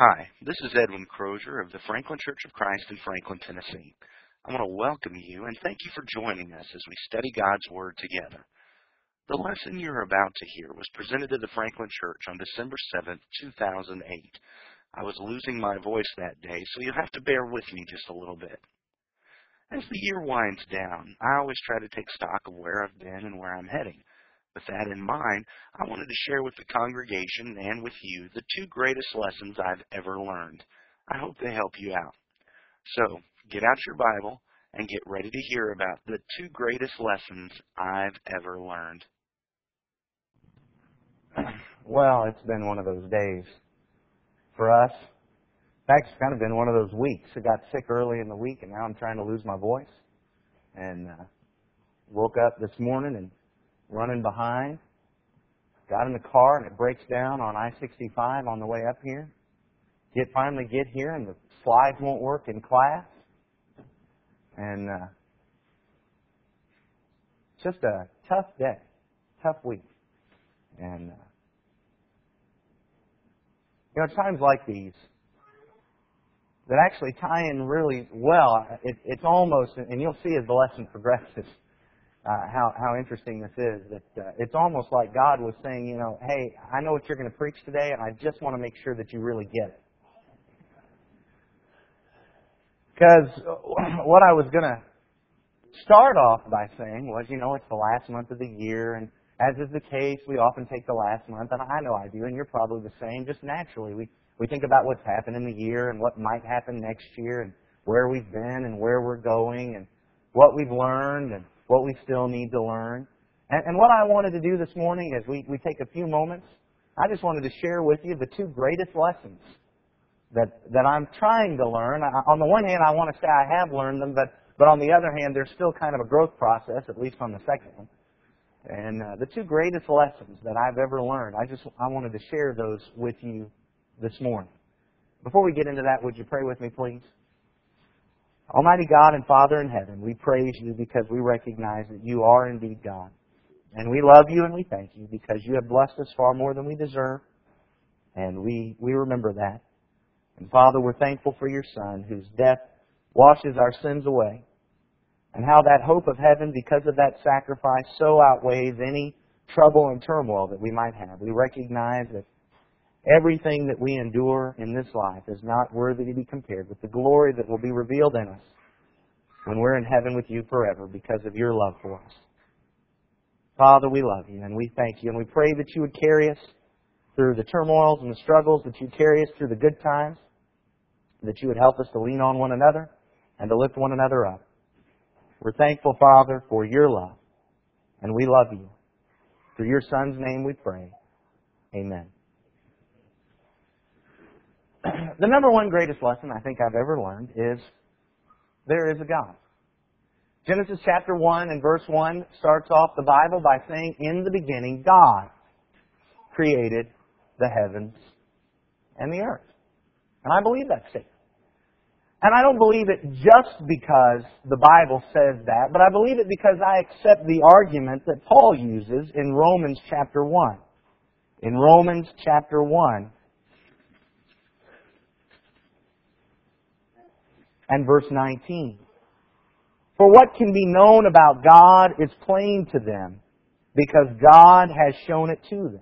Hi, this is Edwin Crozier of the Franklin Church of Christ in Franklin, Tennessee. I want to welcome you and thank you for joining us as we study God's Word together. The lesson you're about to hear was presented to the Franklin Church on December 7th, 2008. I was losing my voice that day, so you'll have to bear with me just a little bit. As the year winds down, I always try to take stock of where I've been and where I'm heading. With that in mind, I wanted to share with the congregation and with you the two greatest lessons I've ever learned. I hope they help you out. So, get out your Bible and get ready to hear about the two greatest lessons I've ever learned. Well, it's been one of those days for us. In fact, it's kind of been one of those weeks. I got sick early in the week, and now I'm trying to lose my voice. And uh, woke up this morning and running behind. Got in the car and it breaks down on I-65 on the way up here. Get finally get here and the slides won't work in class. And uh, just a tough day, tough week. And uh, you know, times like these that actually tie in really well. It, it's almost, and you'll see as the lesson progresses uh, how how interesting this is. That uh, it's almost like God was saying, you know, hey, I know what you're going to preach today, and I just want to make sure that you really get it. Because what I was going to start off by saying was, you know, it's the last month of the year, and as is the case, we often take the last month, and I know I do, and you're probably the same. Just naturally, we we think about what's happened in the year and what might happen next year, and where we've been and where we're going, and what we've learned, and what we still need to learn. And, and what I wanted to do this morning is we, we take a few moments. I just wanted to share with you the two greatest lessons that, that I'm trying to learn. I, on the one hand, I want to say I have learned them, but, but on the other hand, there's still kind of a growth process, at least on the second one. And uh, the two greatest lessons that I've ever learned, I just I wanted to share those with you this morning. Before we get into that, would you pray with me, please? Almighty God and Father in heaven, we praise you because we recognize that you are indeed God. And we love you and we thank you because you have blessed us far more than we deserve. And we, we remember that. And Father, we're thankful for your Son whose death washes our sins away. And how that hope of heaven, because of that sacrifice, so outweighs any trouble and turmoil that we might have. We recognize that Everything that we endure in this life is not worthy to be compared with the glory that will be revealed in us when we're in heaven with you forever because of your love for us. Father, we love you and we thank you and we pray that you would carry us through the turmoils and the struggles, that you'd carry us through the good times, that you would help us to lean on one another and to lift one another up. We're thankful, Father, for your love, and we love you. Through your Son's name we pray. Amen. The number one greatest lesson I think I've ever learned is there is a God. Genesis chapter 1 and verse 1 starts off the Bible by saying, In the beginning, God created the heavens and the earth. And I believe that statement. And I don't believe it just because the Bible says that, but I believe it because I accept the argument that Paul uses in Romans chapter 1. In Romans chapter 1, and verse 19. For what can be known about God is plain to them, because God has shown it to them.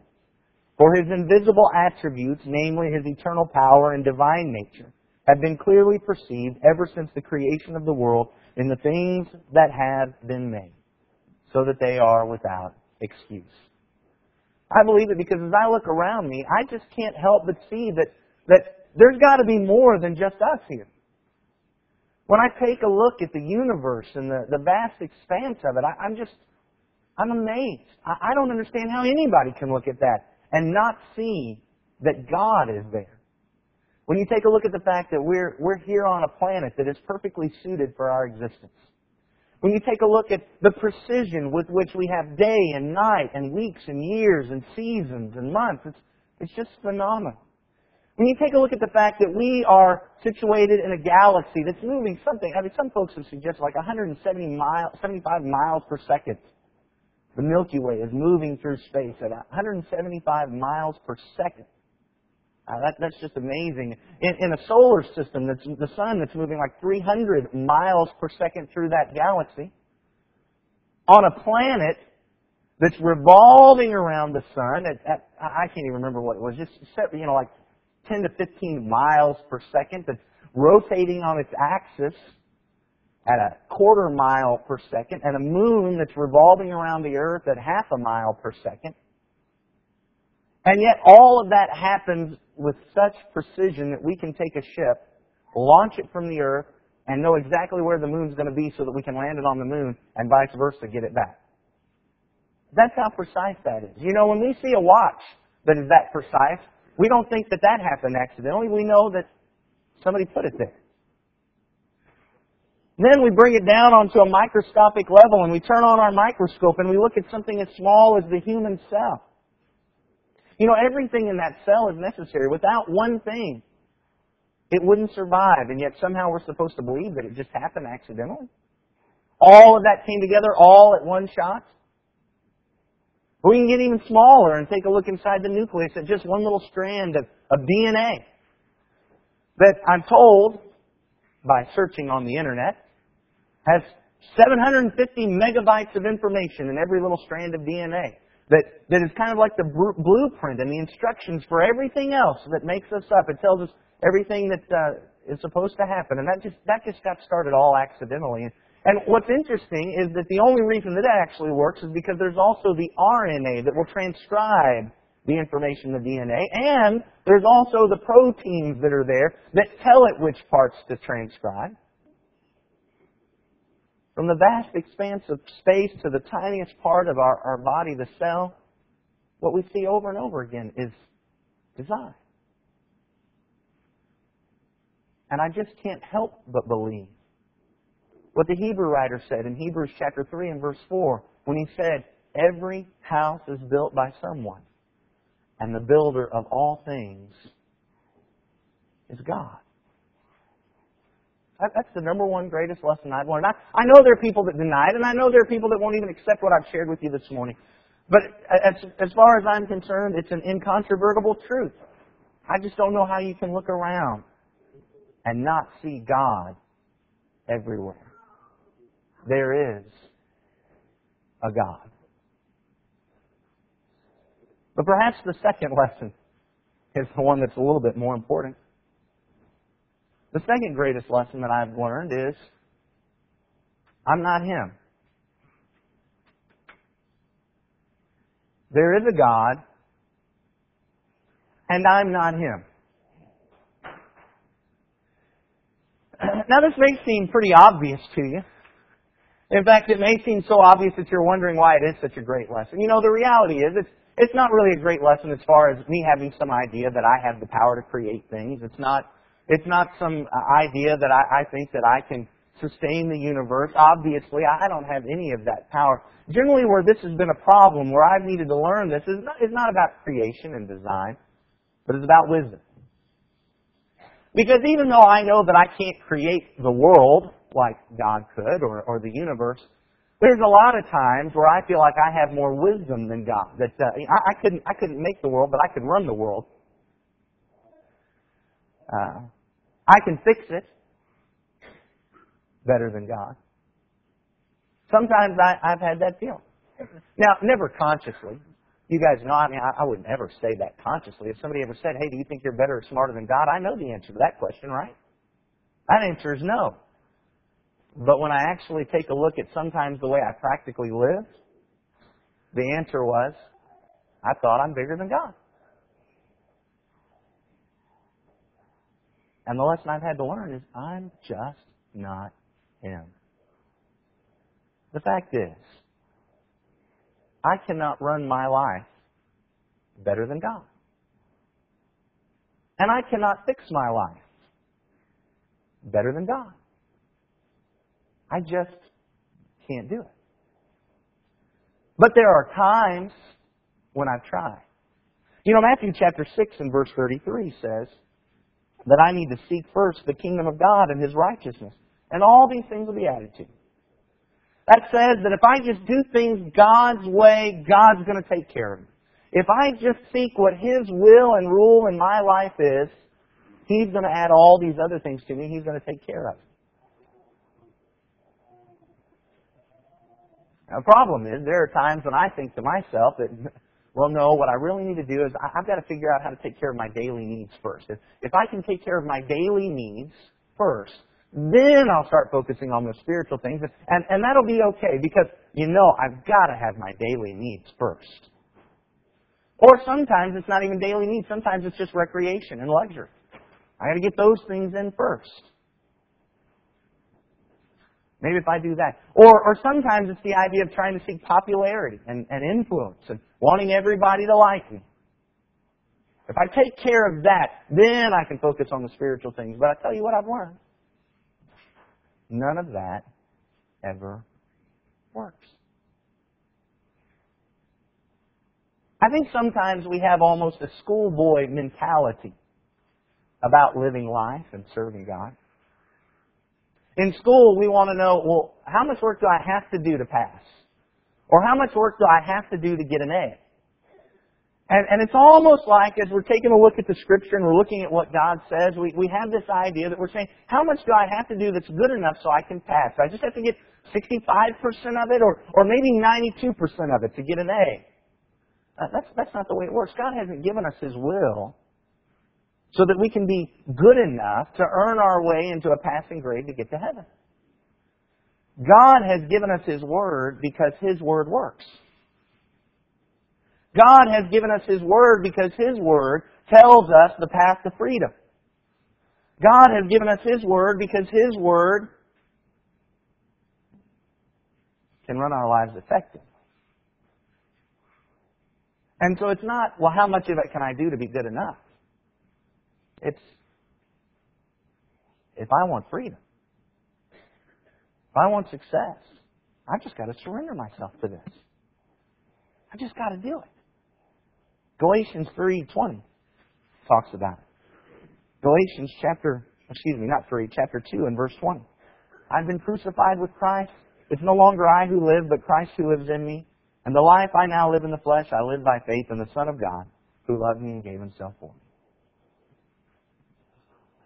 For his invisible attributes, namely his eternal power and divine nature, have been clearly perceived ever since the creation of the world in the things that have been made, so that they are without excuse. I believe it because as I look around me, I just can't help but see that, that there's got to be more than just us here. When I take a look at the universe and the, the vast expanse of it, I, I'm just, I'm amazed. I, I don't understand how anybody can look at that and not see that God is there. When you take a look at the fact that we're, we're here on a planet that is perfectly suited for our existence. When you take a look at the precision with which we have day and night and weeks and years and seasons and months, it's, it's just phenomenal. When you take a look at the fact that we are situated in a galaxy that's moving something, I mean, some folks have suggested like 170 miles, 75 miles per second. The Milky Way is moving through space at 175 miles per second. Uh, that, that's just amazing. In, in a solar system, that's the sun that's moving like 300 miles per second through that galaxy, on a planet that's revolving around the sun at, at I can't even remember what it was, just you know like 10 to 15 miles per second that's rotating on its axis at a quarter mile per second, and a moon that's revolving around the earth at half a mile per second. And yet all of that happens with such precision that we can take a ship, launch it from the earth, and know exactly where the moon's going to be so that we can land it on the moon and vice versa get it back. That's how precise that is. You know, when we see a watch that is that precise, we don't think that that happened accidentally. We know that somebody put it there. Then we bring it down onto a microscopic level and we turn on our microscope and we look at something as small as the human cell. You know, everything in that cell is necessary. Without one thing, it wouldn't survive, and yet somehow we're supposed to believe that it just happened accidentally. All of that came together all at one shot. We can get even smaller and take a look inside the nucleus at just one little strand of, of DNA that I'm told by searching on the internet has 750 megabytes of information in every little strand of DNA that, that is kind of like the blueprint and the instructions for everything else that makes us up. It tells us everything that uh, is supposed to happen, and that just that just got started all accidentally. And what's interesting is that the only reason that it actually works is because there's also the RNA that will transcribe the information of DNA, and there's also the proteins that are there that tell it which parts to transcribe. From the vast expanse of space to the tiniest part of our, our body, the cell, what we see over and over again is design. And I just can't help but believe what the Hebrew writer said in Hebrews chapter 3 and verse 4 when he said, Every house is built by someone, and the builder of all things is God. That's the number one greatest lesson I've learned. I, I know there are people that deny it, and I know there are people that won't even accept what I've shared with you this morning. But as, as far as I'm concerned, it's an incontrovertible truth. I just don't know how you can look around and not see God everywhere. There is a God. But perhaps the second lesson is the one that's a little bit more important. The second greatest lesson that I've learned is I'm not Him. There is a God, and I'm not Him. Now, this may seem pretty obvious to you. In fact, it may seem so obvious that you're wondering why it is such a great lesson. You know, the reality is it's, it's not really a great lesson as far as me having some idea that I have the power to create things. It's not it's not some uh, idea that I, I think that I can sustain the universe. Obviously, I don't have any of that power. Generally, where this has been a problem, where I've needed to learn this, is not, is not about creation and design, but it's about wisdom. Because even though I know that I can't create the world like God could or, or the universe, there's a lot of times where I feel like I have more wisdom than God. That uh, I, I couldn't I couldn't make the world, but I could run the world. Uh, I can fix it better than God. Sometimes I, I've had that feeling. Now, never consciously. You guys know, I mean, I, I would never say that consciously. If somebody ever said, hey, do you think you're better or smarter than God? I know the answer to that question, right? That answer is no. But when I actually take a look at sometimes the way I practically live, the answer was, I thought I'm bigger than God. And the lesson I've had to learn is I'm just not Him. The fact is, I cannot run my life better than God. And I cannot fix my life better than God. I just can't do it. But there are times when I've tried. You know, Matthew chapter 6 and verse 33 says, that I need to seek first the kingdom of God and His righteousness. And all these things will be added to me. That says that if I just do things God's way, God's going to take care of me. If I just seek what His will and rule in my life is, He's going to add all these other things to me. He's going to take care of. Now, the problem is, there are times when I think to myself that, well, no, what I really need to do is I've got to figure out how to take care of my daily needs first. If, if I can take care of my daily needs first, then I'll start focusing on the spiritual things, and, and that'll be okay because you know I've got to have my daily needs first. Or sometimes it's not even daily needs. Sometimes it's just recreation and luxury. I got to get those things in first. Maybe if I do that. Or, or sometimes it's the idea of trying to seek popularity and, and influence and wanting everybody to like me. If I take care of that, then I can focus on the spiritual things. But I tell you what I've learned. None of that ever works. I think sometimes we have almost a schoolboy mentality about living life and serving God. In school, we want to know, well, how much work do I have to do to pass? Or how much work do I have to do to get an A? And, and it's almost like as we're taking a look at the scripture and we're looking at what God says, we, we have this idea that we're saying, how much do I have to do that's good enough so I can pass? I just have to get 65% of it or, or maybe 92% of it to get an A. Uh, that's, that's not the way it works. God hasn't given us His will so that we can be good enough to earn our way into a passing grade to get to heaven. God has given us His Word because His Word works. God has given us His Word because His Word tells us the path to freedom. God has given us His Word because His Word can run our lives effectively. And so it's not, well, how much of it can I do to be good enough? It's, if I want freedom, if I want success, I've just got to surrender myself to this. I just got to do it. Galatians 3.20 talks about it. Galatians chapter, excuse me, not 3, chapter 2 and verse 20. I've been crucified with Christ. It's no longer I who live, but Christ who lives in me. And the life I now live in the flesh, I live by faith in the Son of God, who loved me and gave himself for me.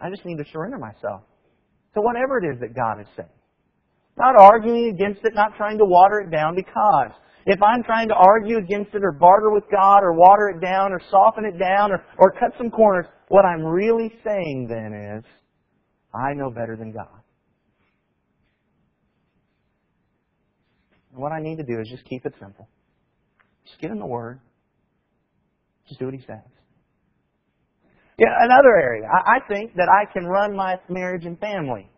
I just need to surrender myself to whatever it is that God is saying. Not arguing against it, not trying to water it down, because if I'm trying to argue against it or barter with God or water it down or soften it down or, or cut some corners, what I'm really saying then is, I know better than God. And what I need to do is just keep it simple. Just get in the Word. Just do what He says. Yeah, another area. I, I think that I can run my marriage and family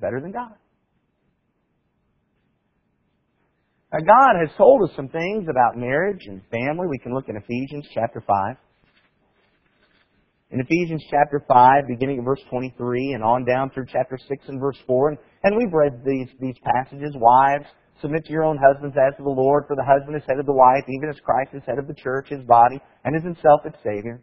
better than God. Now, God has told us some things about marriage and family. We can look in Ephesians chapter 5. In Ephesians chapter 5, beginning at verse 23 and on down through chapter 6 and verse 4. And, and we've read these, these passages. Wives, submit to your own husbands as to the Lord, for the husband is head of the wife, even as Christ is head of the church, his body, and is himself its Savior.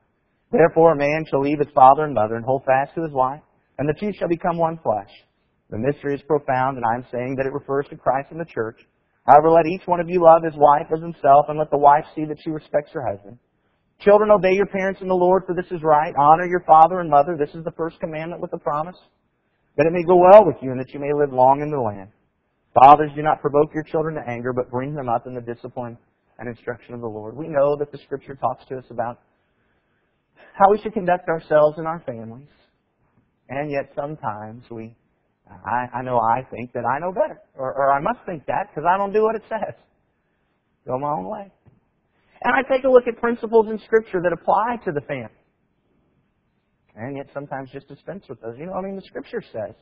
Therefore, a man shall leave his father and mother and hold fast to his wife, and the two shall become one flesh. The mystery is profound, and I'm saying that it refers to Christ and the church. However, let each one of you love his wife as himself, and let the wife see that she respects her husband. Children, obey your parents in the Lord, for this is right. Honor your father and mother. This is the first commandment with a promise, that it may go well with you, and that you may live long in the land. Fathers, do not provoke your children to anger, but bring them up in the discipline and instruction of the Lord. We know that the Scripture talks to us about how we should conduct ourselves in our families, and yet sometimes we I, I know I think that I know better. Or, or I must think that because I don't do what it says. Go my own way. And I take a look at principles in Scripture that apply to the family. And yet sometimes just dispense with those. You know, I mean, the Scripture says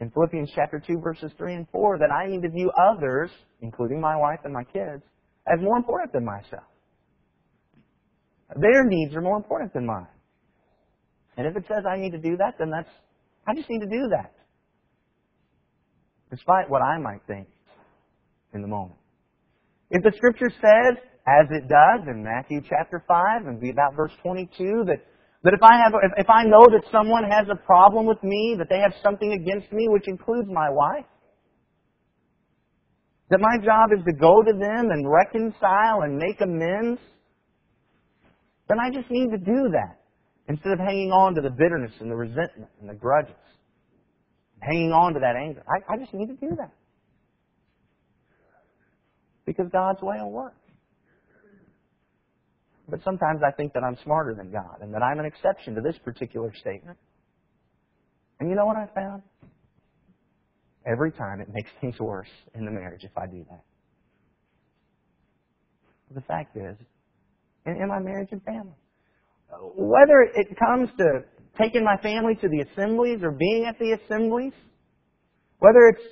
in Philippians chapter 2, verses 3 and 4, that I need to view others, including my wife and my kids, as more important than myself. Their needs are more important than mine. And if it says I need to do that, then that's, I just need to do that. Despite what I might think in the moment. If the scripture says, as it does in Matthew chapter 5 and be about verse 22, that, that if I have, if, if I know that someone has a problem with me, that they have something against me, which includes my wife, that my job is to go to them and reconcile and make amends, then I just need to do that. Instead of hanging on to the bitterness and the resentment and the grudges. Hanging on to that anger. I, I just need to do that. Because God's way will work. But sometimes I think that I'm smarter than God and that I'm an exception to this particular statement. And you know what I found? Every time it makes things worse in the marriage if I do that. The fact is, in, my marriage and family, whether it comes to taking my family to the assemblies or being at the assemblies, whether it's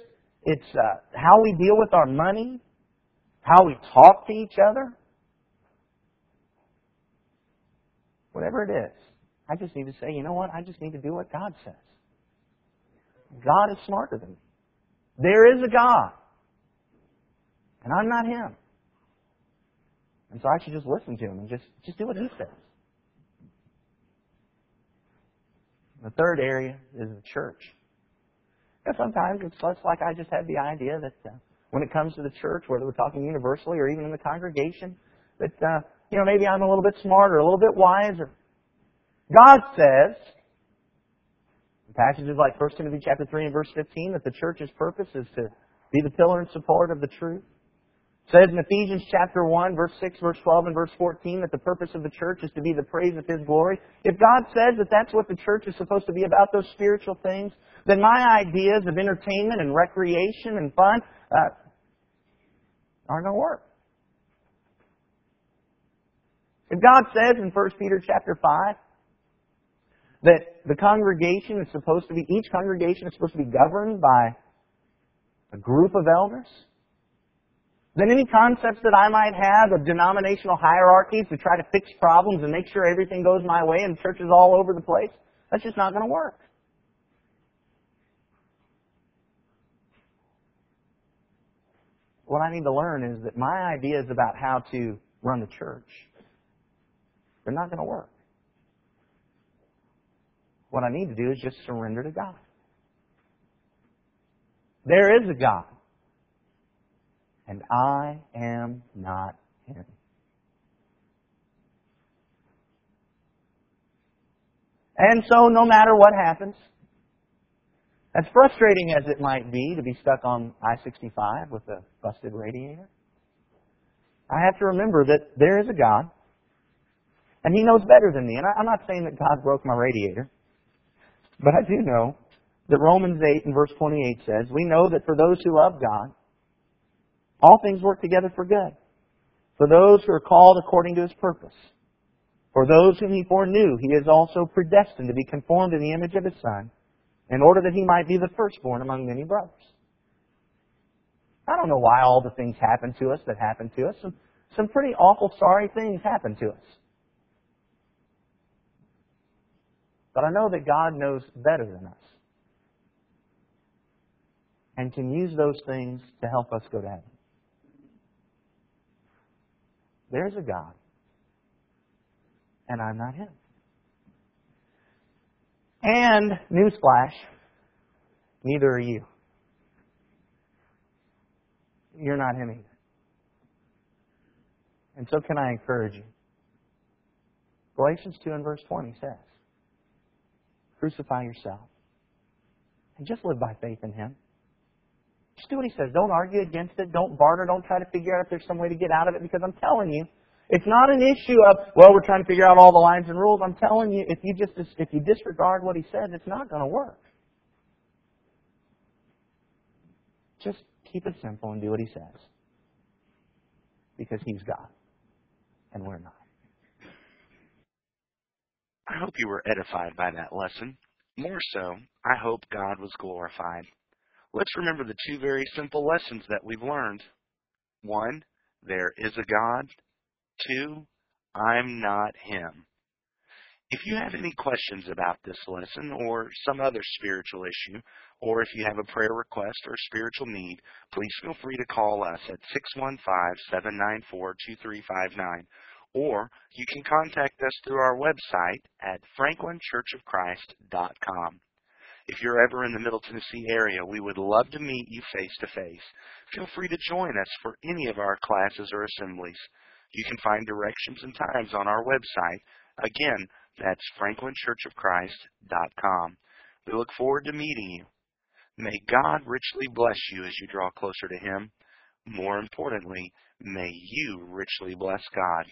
it's uh, how we deal with our money, how we talk to each other, whatever it is, I just need to say, you know what? I just need to do what God says. God is smarter than me. There is a God. And I'm not Him. And so I should just listen to Him and just, just do what He says. The third area is the church. And sometimes it's less like I just have the idea that uh, when it comes to the church, whether we're talking universally or even in the congregation, that uh, you know maybe I'm a little bit smarter, a little bit wiser. God says in Passages like 1 Timothy chapter 3 and verse 15 that the church's purpose is to be the pillar and support of the truth. Says in Ephesians chapter 1, verse 6, verse 12, and verse 14 that the purpose of the church is to be the praise of His glory. If God says that that's what the church is supposed to be about, those spiritual things, then my ideas of entertainment and recreation and fun uh, are no work. If God says in 1 Peter chapter 5 that the congregation is supposed to be, each congregation is supposed to be governed by a group of elders, then any concepts that I might have of denominational hierarchies to try to fix problems and make sure everything goes my way and churches all over the place, that's just not going to work. What I need to learn is that my ideas about how to run the church, they're not going to work. What I need to do is just surrender to God. There is a God. And I am not Him. And so, no matter what happens, as frustrating as it might be to be stuck on I 65 with a busted radiator, I have to remember that there is a God, and He knows better than me. And I'm not saying that God broke my radiator. But I do know that Romans 8 and verse 28 says, We know that for those who love God, all things work together for good. For those who are called according to his purpose. For those whom he foreknew, he is also predestined to be conformed to the image of his Son, in order that he might be the firstborn among many brothers. I don't know why all the things happen to us that happen to us. Some, some pretty awful, sorry things happen to us. But I know that God knows better than us and can use those things to help us go to heaven. There's a God, and I'm not Him. And, newsflash, neither are you. You're not Him either. And so, can I encourage you? Galatians 2 and verse 20 says, Crucify yourself. And just live by faith in Him. Just do what He says. Don't argue against it. Don't barter. Don't try to figure out if there's some way to get out of it because I'm telling you, it's not an issue of, well, we're trying to figure out all the lines and rules. I'm telling you, if you just, if you disregard what He says, it's not going to work. Just keep it simple and do what He says. Because He's God. And we're not. I hope you were edified by that lesson. More so, I hope God was glorified. Let's remember the two very simple lessons that we've learned. One, there is a God. Two, I'm not him. If you have any questions about this lesson or some other spiritual issue, or if you have a prayer request or spiritual need, please feel free to call us at 615-794-2359, or you can contact us through our website at franklinchurchofchrist.com. If you're ever in the Middle Tennessee area, we would love to meet you face to face. Feel free to join us for any of our classes or assemblies. You can find directions and times on our website. Again, that's franklinchurchofchrist.com. We look forward to meeting you. May God richly bless you as you draw closer to Him. More importantly, may you richly bless God.